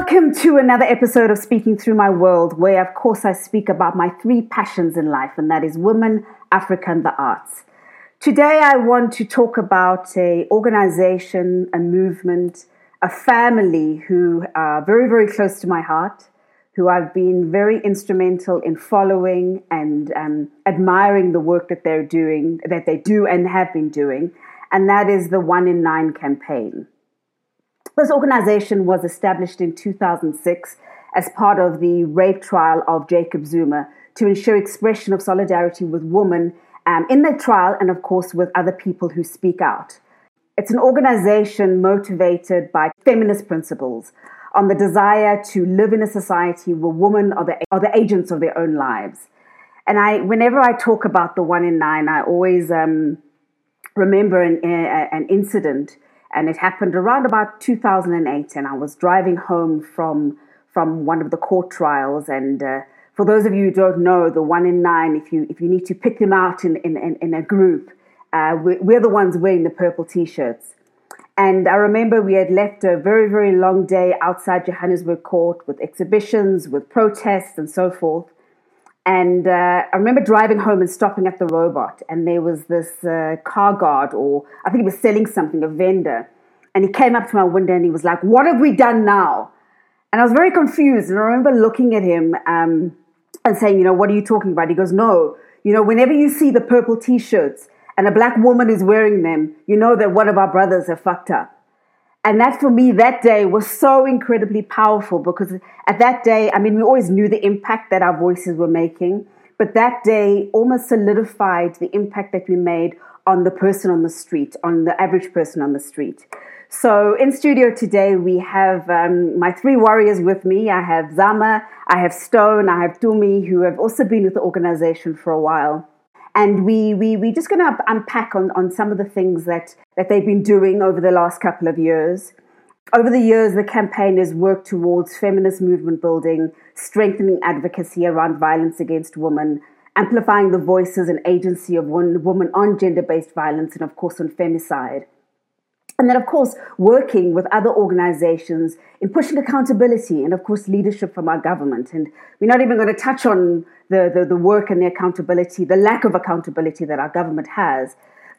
Welcome to another episode of Speaking Through My World, where, of course, I speak about my three passions in life, and that is women, Africa, and the arts. Today, I want to talk about a organization, a movement, a family who are very, very close to my heart, who I've been very instrumental in following and um, admiring the work that they're doing, that they do and have been doing, and that is the One in Nine campaign. This organization was established in 2006 as part of the rape trial of Jacob Zuma to ensure expression of solidarity with women um, in that trial and, of course, with other people who speak out. It's an organization motivated by feminist principles on the desire to live in a society where women are the, are the agents of their own lives. And I, whenever I talk about the one in nine, I always um, remember an, an incident and it happened around about 2008 and i was driving home from from one of the court trials. And uh, for those of you who don't know the one in nine if you if you need to pick them out in in, in, in a group uh, we're the ones wearing the purple t-shirts. And i remember we had left a very very long day outside johannesburg court with exhibitions with protests and so forth and uh, I remember driving home and stopping at the robot, and there was this uh, car guard, or I think he was selling something, a vendor. And he came up to my window and he was like, What have we done now? And I was very confused. And I remember looking at him um, and saying, You know, what are you talking about? He goes, No, you know, whenever you see the purple t shirts and a black woman is wearing them, you know that one of our brothers have fucked up. And that for me, that day was so incredibly powerful because at that day, I mean, we always knew the impact that our voices were making, but that day almost solidified the impact that we made on the person on the street, on the average person on the street. So in studio today, we have um, my three warriors with me. I have Zama, I have Stone, I have dumi who have also been with the organization for a while and we we we're just going to unpack on on some of the things that that they've been doing over the last couple of years. Over the years, the campaign has worked towards feminist movement building, strengthening advocacy around violence against women, amplifying the voices and agency of women on gender based violence, and of course on femicide. And then, of course, working with other organizations in pushing accountability and, of course, leadership from our government. And we're not even going to touch on the, the, the work and the accountability, the lack of accountability that our government has.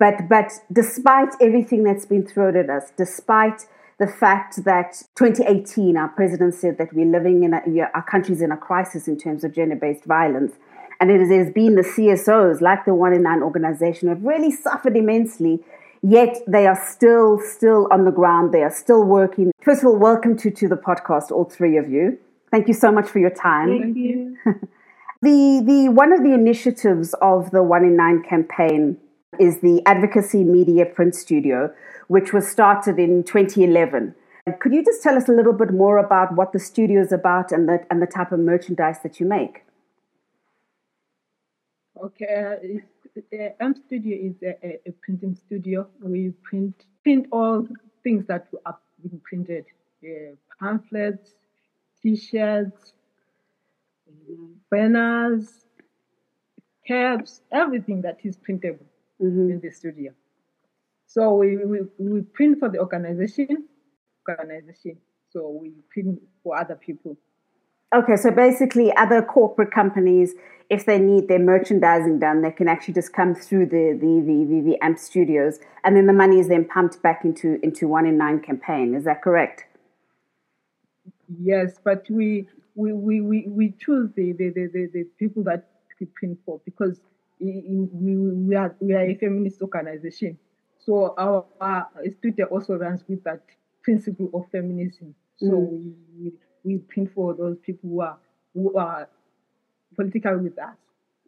But, but despite everything that's been thrown at us, despite the fact that 2018, our president said that we're living in a, our country's in a crisis in terms of gender based violence. And it has been the CSOs, like the One in Nine organization, who have really suffered immensely yet they are still still on the ground. They are still working. First of all welcome to to the podcast all three of you. Thank you so much for your time. Thank you. The the one of the initiatives of the one in nine campaign is the advocacy media print studio which was started in 2011 could you just tell us a little bit more about what the studio is about and the and the type of merchandise that you make? Okay uh, M Studio is a, a, printing studio. We print print all things that are being printed: uh, pamphlets, T-shirts, banners, caps, everything that is printable mm-hmm. in the studio. So we, we, we print for the organization, organization. So we print for other people. Okay, so basically, other corporate companies, if they need their merchandising done, they can actually just come through the the, the, the, the AMP studios, and then the money is then pumped back into into one in nine campaign. Is that correct? Yes, but we we we, we, we choose the, the, the, the, people that we print for because we, we, are we are a feminist organization. So our, our studio also runs with that principle of feminism. So mm. we we print for those people who are who are political with us.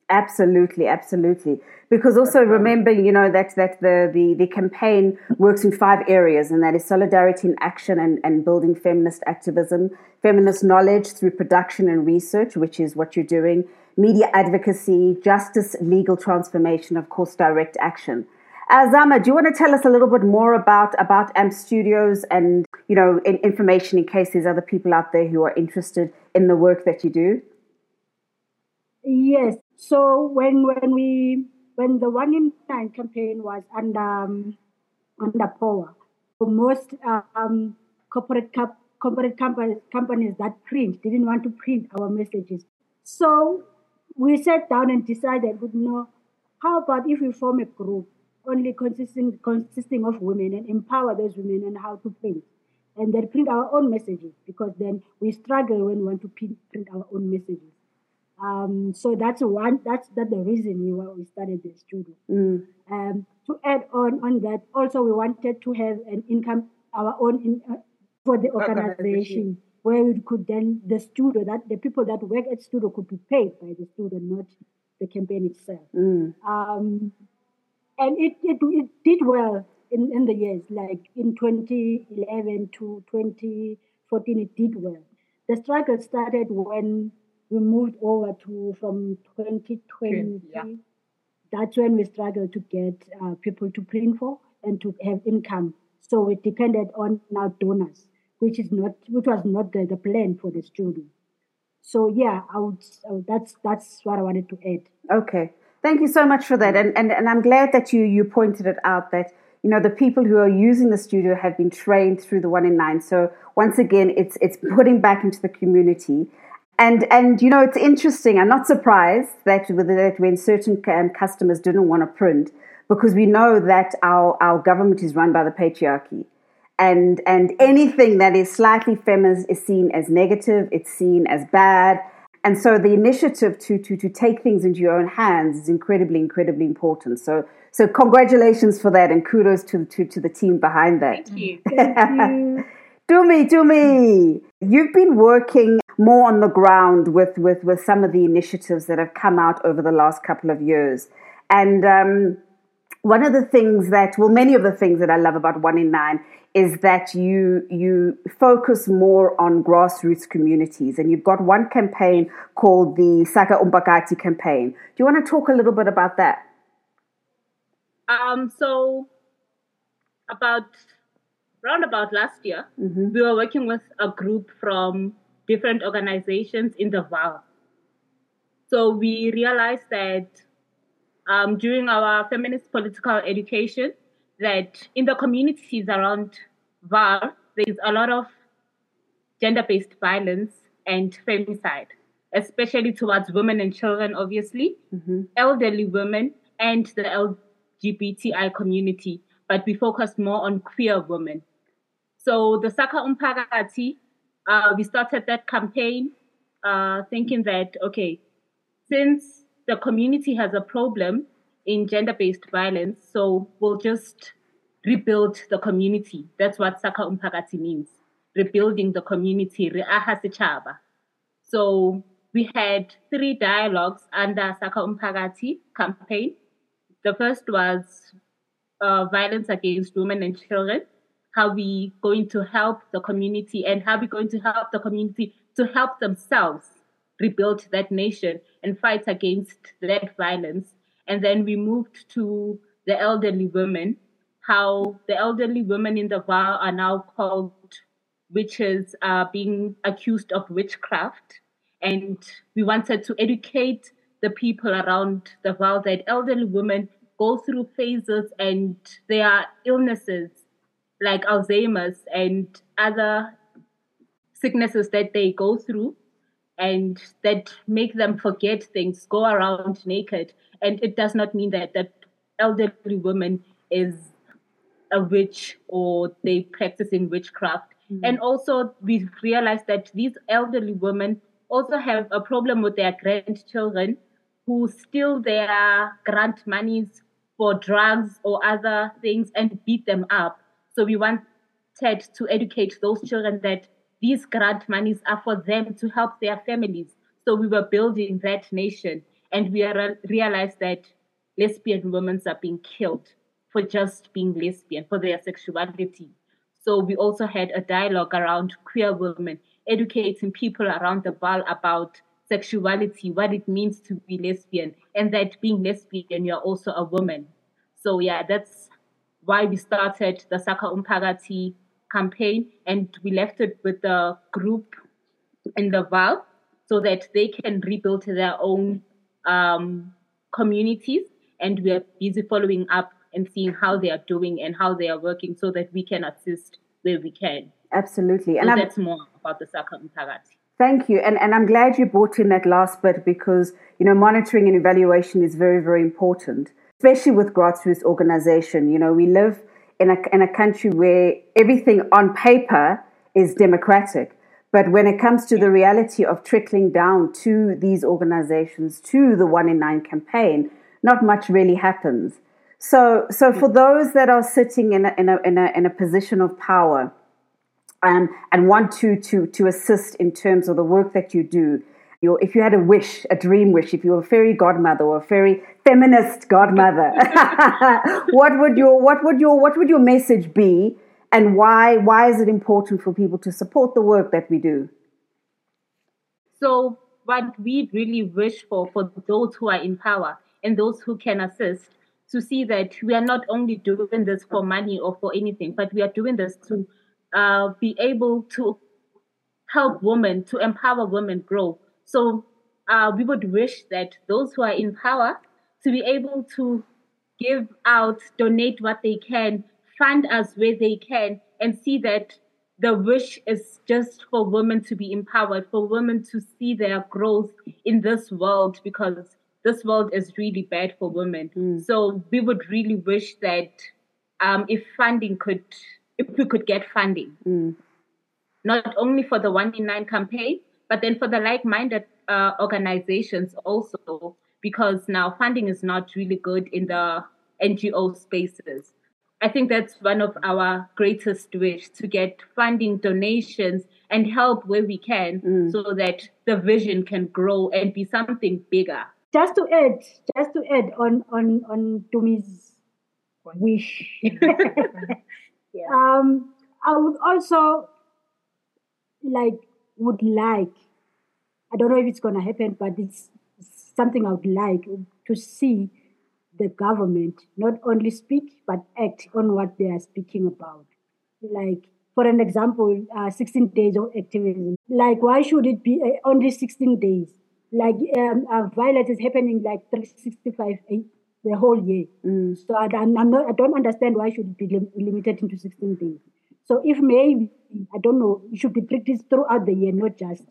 Absolutely, absolutely. Because also remember, you know, that that the, the, the campaign works in five areas, and that is solidarity in action and, and building feminist activism, feminist knowledge through production and research, which is what you're doing, media advocacy, justice, legal transformation, of course, direct action. Azama, do you want to tell us a little bit more about about AMP Studios and you know in, information in case there's other people out there who are interested in the work that you do? Yes. So when when we when the one in nine campaign was under um, under POA, most um, corporate corporate companies, companies that print didn't want to print our messages. So we sat down and decided, you know, how about if we form a group only consisting consisting of women and empower those women on how to print and then print our own messages because then we struggle when we want to print, print our own messages. Um, so that's one. That's that's the reason we why we started the studio. Mm. Um, to add on on that, also we wanted to have an income, our own in, uh, for the organization, Organization. where we could then the studio that the people that work at studio could be paid by the studio, not the campaign itself. Mm. Um, and it, it it did well in, in the years like in 2011 to 2014 it did well the struggle started when we moved over to from 2020 yeah. that's when we struggled to get uh, people to print for and to have income so we depended on now donors which is not which was not the, the plan for the studio so yeah I would, I would that's that's what i wanted to add Okay. Thank you so much for that. And, and, and I'm glad that you, you pointed it out that, you know, the people who are using the studio have been trained through the one in nine. So once again, it's, it's putting back into the community. And, and, you know, it's interesting. I'm not surprised that, with, that when certain um, customers didn't want to print, because we know that our, our government is run by the patriarchy. And, and anything that is slightly feminist is seen as negative, it's seen as bad. And so the initiative to, to, to take things into your own hands is incredibly, incredibly important. So, so congratulations for that and kudos to, to, to the team behind that. Thank you. Dumi, Dumi, you've been working more on the ground with, with, with some of the initiatives that have come out over the last couple of years. And um, one of the things that, well, many of the things that I love about One in Nine is that you you focus more on grassroots communities, and you've got one campaign called the Saka Umphakathi campaign. Do you want to talk a little bit about that? Um, so about round about last year, Mhm. we were working with a group from different organizations in the Vaal. So we realized that um, during our feminist political education, that in the communities around Vaal, there's a lot of gender-based violence and femicide, especially towards women and children, obviously, Mhm. elderly women, and the LGBTI community. But we focused more on queer women. So the Saka Umphakathi, uh, we started that campaign uh, thinking that, okay, since the community has a problem in gender-based violence, so we'll just rebuild the community. That's what Saka Umphakathi means, rebuilding the community. So we had three dialogues under Saka Umphakathi campaign. The first was uh, violence against women and children, how we going to help the community and how we going to help the community to help themselves rebuild that nation and fight against that violence. And then we moved to the elderly women, how the elderly women in the Vaal are now called witches, are being accused of witchcraft. And we wanted to educate the people around the Vaal that elderly women go through phases and there are illnesses like Alzheimer's and other sicknesses that they go through and that make them forget things, go around naked. And it does not mean that that elderly woman is a witch or they practicing witchcraft. Mm. And also we realize that these elderly women also have a problem with their grandchildren who steal their grant monies for drugs or other things and beat them up. So we wanted to educate those children that these grant monies are for them to help their families. So we were building that nation and we realized that lesbian women are being killed for just being lesbian, for their sexuality. So we also had a dialogue around queer women, educating people around the world about sexuality, what it means to be lesbian, and that being lesbian, you're also a woman. So yeah, that's why we started the Saka Umphakathi campaign, and we left it with the group in the Vaal so that they can rebuild their own um, communities. And we are busy following up and seeing how they are doing and how they are working so that we can assist where we can. Absolutely. And so that's more about the Saka Umphakathi. Thank you. And, and I'm glad you brought in that last bit because, you know, monitoring and evaluation is very, very important, especially with grassroots organization. You know, we live in a, in a country where everything on paper is democratic. But when it comes to the reality of trickling down to these organizations, to the One in Nine campaign, not much really happens. So, so for those that are sitting in a, in a, in a, in a position of power, um, and want to, to, to assist in terms of the work that you do. Your, if you had a wish, a dream wish, if you were a fairy godmother or a fairy feminist godmother, what would your what would your what would your message be, and why why is it important for people to support the work that we do? So, what we really wish for for those who are in power and those who can assist to see that we are not only doing this for money or for anything, but we are doing this to uh, be able to help women, to empower women grow. So uh, we would wish that those who are in power to be able to give out, donate what they can, fund us where they can, and see that the wish is just for women to be empowered, for women to see their growth in this world because this world is really bad for women. Mm. So we would really wish that um, if funding could if we could get funding, mm. not only for the One in Nine campaign, but then for the like-minded uh, organizations also, because now funding is not really good in the NGO spaces. I think that's one of our greatest wish to get funding, donations, and help where we can, mm. so that the vision can grow and be something bigger. Just to add, just to add on on on Tumi's wish. Yeah. Um, I would also like would like. I don't know if it's gonna happen, but it's something I would like to see the government not only speak but act on what they are speaking about. Like, for an example, uh, 16 days of activism. Like, why should it be uh, only 16 days? Like, um, uh, violence is happening like 365 the whole year. Mm. So I, am not, I don't understand why should it be lim- limited into 16 days. So if maybe, I don't know, it should be practiced throughout the year, not just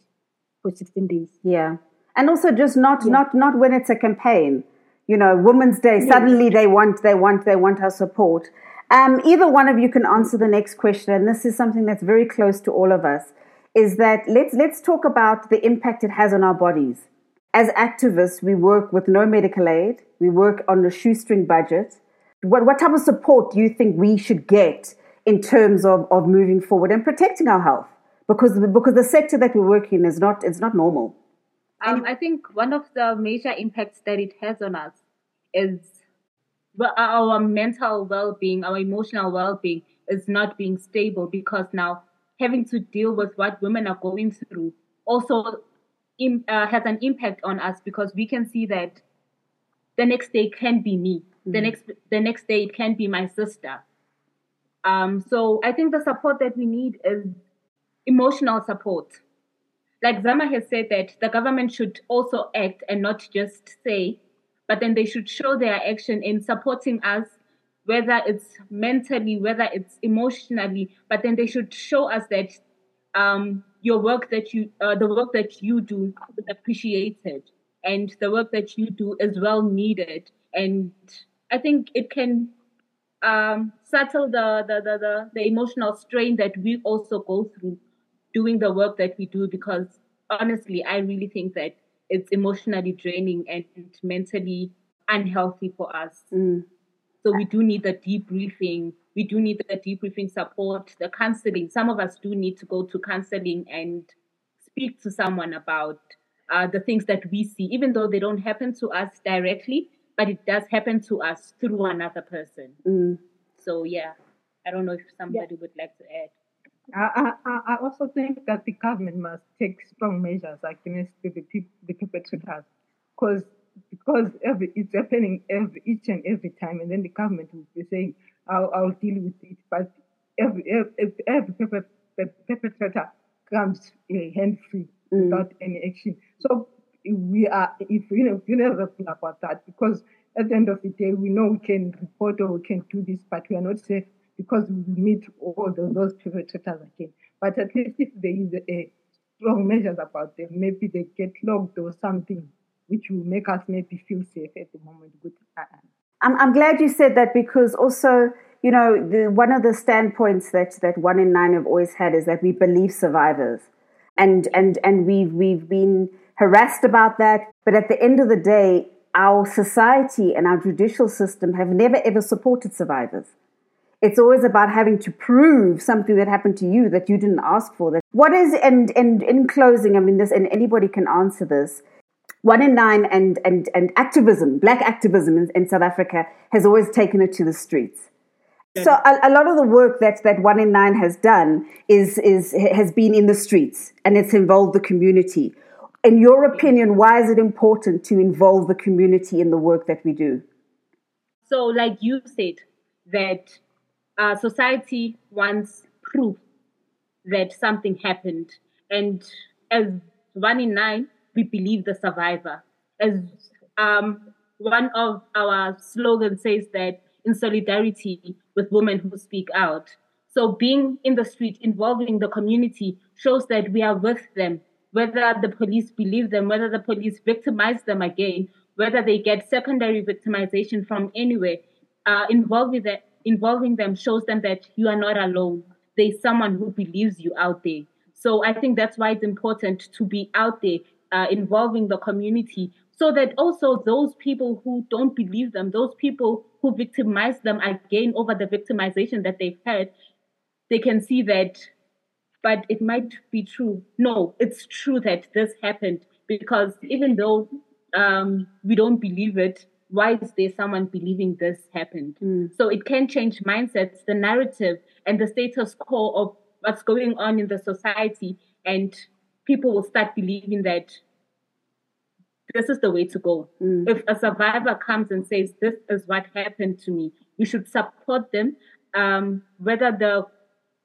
for 16 days. Yeah. And also just not, yeah. not, not when it's a campaign. You know, Women's Day, yeah. suddenly they want, they want, they want our support. Um, either one of you can answer the next question, and this is something that's very close to all of us. Is that let's let's talk about the impact it has on our bodies as activists, we work with no medical aid. We work on a shoestring budget. What, what type of support do you think we should get in terms of, of moving forward and protecting our health? Because, because the sector that we work in is not, it's not normal. Um, I think one of the major impacts that it has on us is our mental well-being, our emotional well-being is not being stable because now having to deal with what women are going through also in, uh, has an impact on us because we can see that the next day can be me. Mm-hmm. The next the next day it can be my sister. Um, so I think the support that we need is emotional support. Like Zama has said that the government should also act and not just say, but then they should show their action in supporting us, whether it's mentally, whether it's emotionally, but then they should show us that um, your work that you uh, the work that you do is appreciated and the work that you do is well needed and i think it can um, settle the, the, the, the, the emotional strain that we also go through doing the work that we do because honestly i really think that it's emotionally draining and mentally unhealthy for us mm. so we do need the debriefing we do need the debriefing support, the counseling. Some of us do need to go to counseling and speak to someone about uh, the things that we see, even though they don't happen to us directly, but it does happen to us through another person. Mm. So, yeah, I don't know if somebody yeah. would like to add. I, I, I also think that the government must take strong measures against the, the, the perpetrators because because every, it's happening every each and every time, and then the government will be saying, I'll, I'll deal with it. But every, every, every perpetrator comes uh, hand free mm. without any action. So we are, if you know, you never think about that because at the end of the day, we know we can report or we can do this, but we are not safe because we meet all the, those perpetrators again. But at least if there is a strong measures about them, maybe they get locked or something, which will make us maybe feel safe at the moment. Good. I'm, I'm glad you said that because also, you know, the, one of the standpoints that, that one in nine have always had is that we believe survivors. And, and, and we've, we've been harassed about that. But at the end of the day, our society and our judicial system have never ever supported survivors. It's always about having to prove something that happened to you that you didn't ask for. That what is and and in closing, I mean this and anybody can answer this. One in nine and and and activism, black activism in, in South Africa has always taken it to the streets. So a, a, lot of the work that that one in nine has done is is has been in the streets and it's involved the community in your opinion, why is it important to involve the community in the work that we do? So, like you said, that uh, society wants proof that something happened. And as one in nine, we believe the survivor. As um, one of our slogans says that in solidarity with women who speak out. So being in the street, involving the community shows that we are with them whether the police believe them, whether the police victimize them again, whether they get secondary victimization from anywhere, uh, involving, involving them shows them that you are not alone. There's someone who believes you out there. So I think that's why it's important to be out there, uh, involving the community, so that also those people who don't believe them, those people who victimize them again over the victimization that they've had, they can see that but it might be true. No, it's true that this happened because even though um, we don't believe it, why is there someone believing this happened? Mm. So it can change mindsets, the narrative, and the status quo of what's going on in the society, and people will start believing that this is the way to go. Mm. If a survivor comes and says, This is what happened to me, we should support them, um, whether the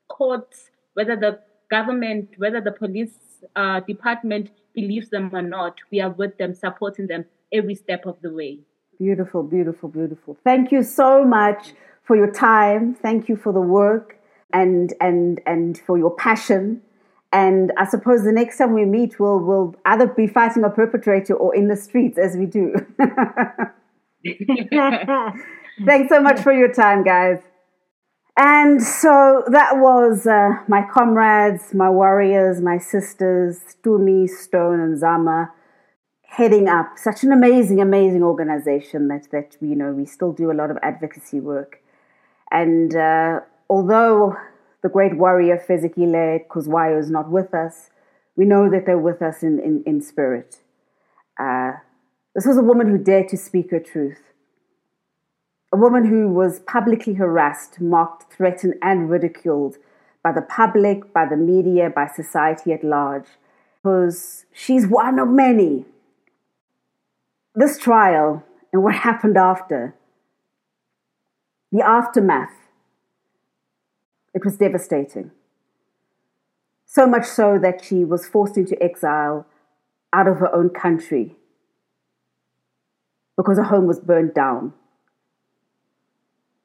courts, whether the government, whether the police uh, department believes them or not, we are with them, supporting them every step of the way. Beautiful, beautiful, beautiful. Thank you so much for your time. Thank you for the work and and and for your passion. And I suppose the next time we meet, we'll we'll either be fighting a perpetrator or in the streets as we do. Thanks so much for your time, guys. And so that was uh, my comrades, my warriors, my sisters, Tumi, Stone, and Zama, heading up such an amazing, amazing organization that, that you know, we still do a lot of advocacy work. And uh, although the great warrior Fezekile Kuzwayo is not with us, we know that they're with us in, in, in spirit. Uh, this was a woman who dared to speak her truth a woman who was publicly harassed, mocked, threatened, and ridiculed by the public, by the media, by society at large, because she's one of many. This trial and what happened after, the aftermath, it was devastating. So much so that she was forced into exile out of her own country because her home was burned down.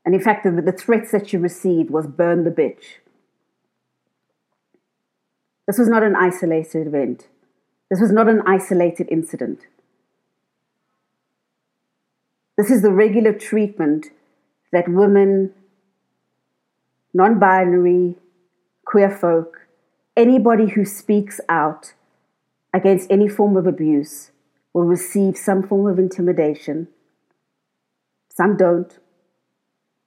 And in fact, the, the threats that she received was burn the bitch. This was not an isolated event. This was not an isolated incident. This is the regular treatment that women, non binary, queer folk, anybody who speaks out against any form of abuse will receive some form of intimidation. Some don't.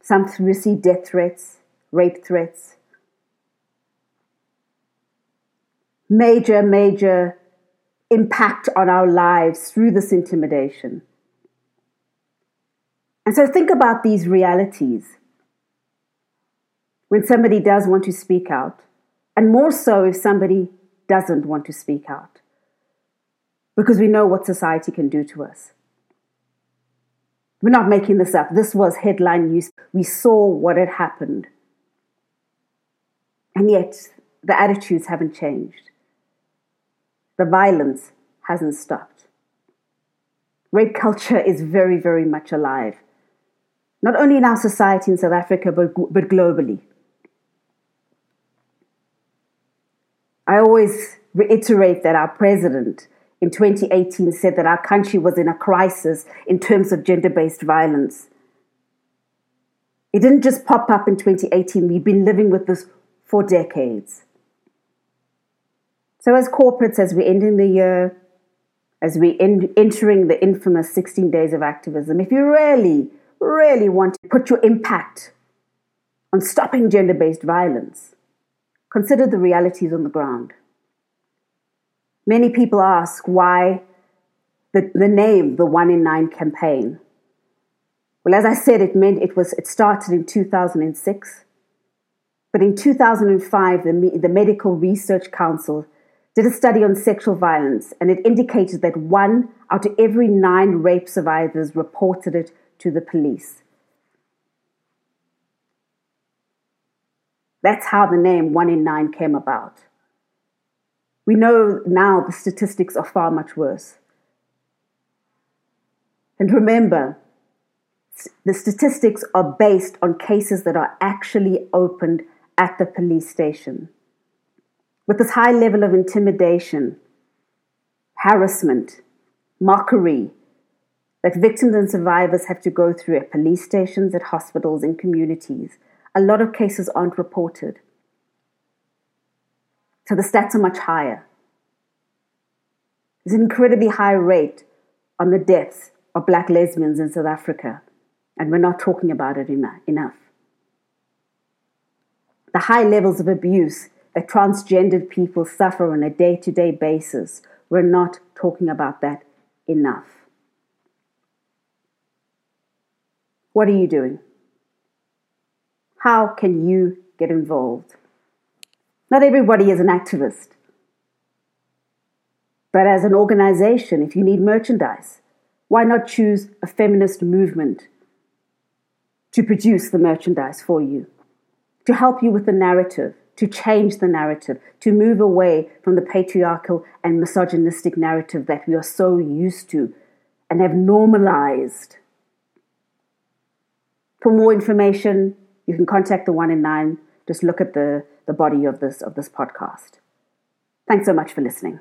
Some receive death threats, rape threats. Major, major impact on our lives through this intimidation. And so think about these realities when somebody does want to speak out, and more so if somebody doesn't want to speak out, because we know what society can do to us. We're not making this up. This was headline news. We saw what had happened. And yet, the attitudes haven't changed. The violence hasn't stopped. Rape culture is very, very much alive, not only in our society in South Africa, but, but globally. I always reiterate that our president in 2018 said that our country was in a crisis in terms of gender based violence. It didn't just pop up in 2018, we've been living with this for decades. So, as corporates, as we're ending the year, as we're in, entering the infamous 16 days of activism, if you really, really want to put your impact on stopping gender based violence, consider the realities on the ground. Many people ask why the, the name, the One in Nine campaign. Well, as I said, it meant it was it started in 2006. But in 2005, the, the Medical Research Council did a study on sexual violence, and it indicated that one out of every nine rape survivors reported it to the police. That's how the name one in nine came about. We know now the statistics are far much worse. And remember, the statistics are based on cases that are actually opened at the police station. With this high level of intimidation, harassment, mockery that victims and survivors have to go through at police stations, at hospitals, in communities, a lot of cases aren't reported. So the stats are much higher. There's an incredibly high rate on the deaths of black lesbians in South Africa, and we're not talking about it enough. The high levels of abuse that transgendered people suffer on a day to day basis, we're not talking about that enough. What are you doing? How can you get involved? Not everybody is an activist. But as an organization, if you need merchandise, why not choose a feminist movement to produce the merchandise for you, to help you with the narrative, to change the narrative, to move away from the patriarchal and misogynistic narrative that we are so used to and have normalized? For more information, you can contact the one in nine. Just look at the the body of this of this podcast. Thanks so much for listening.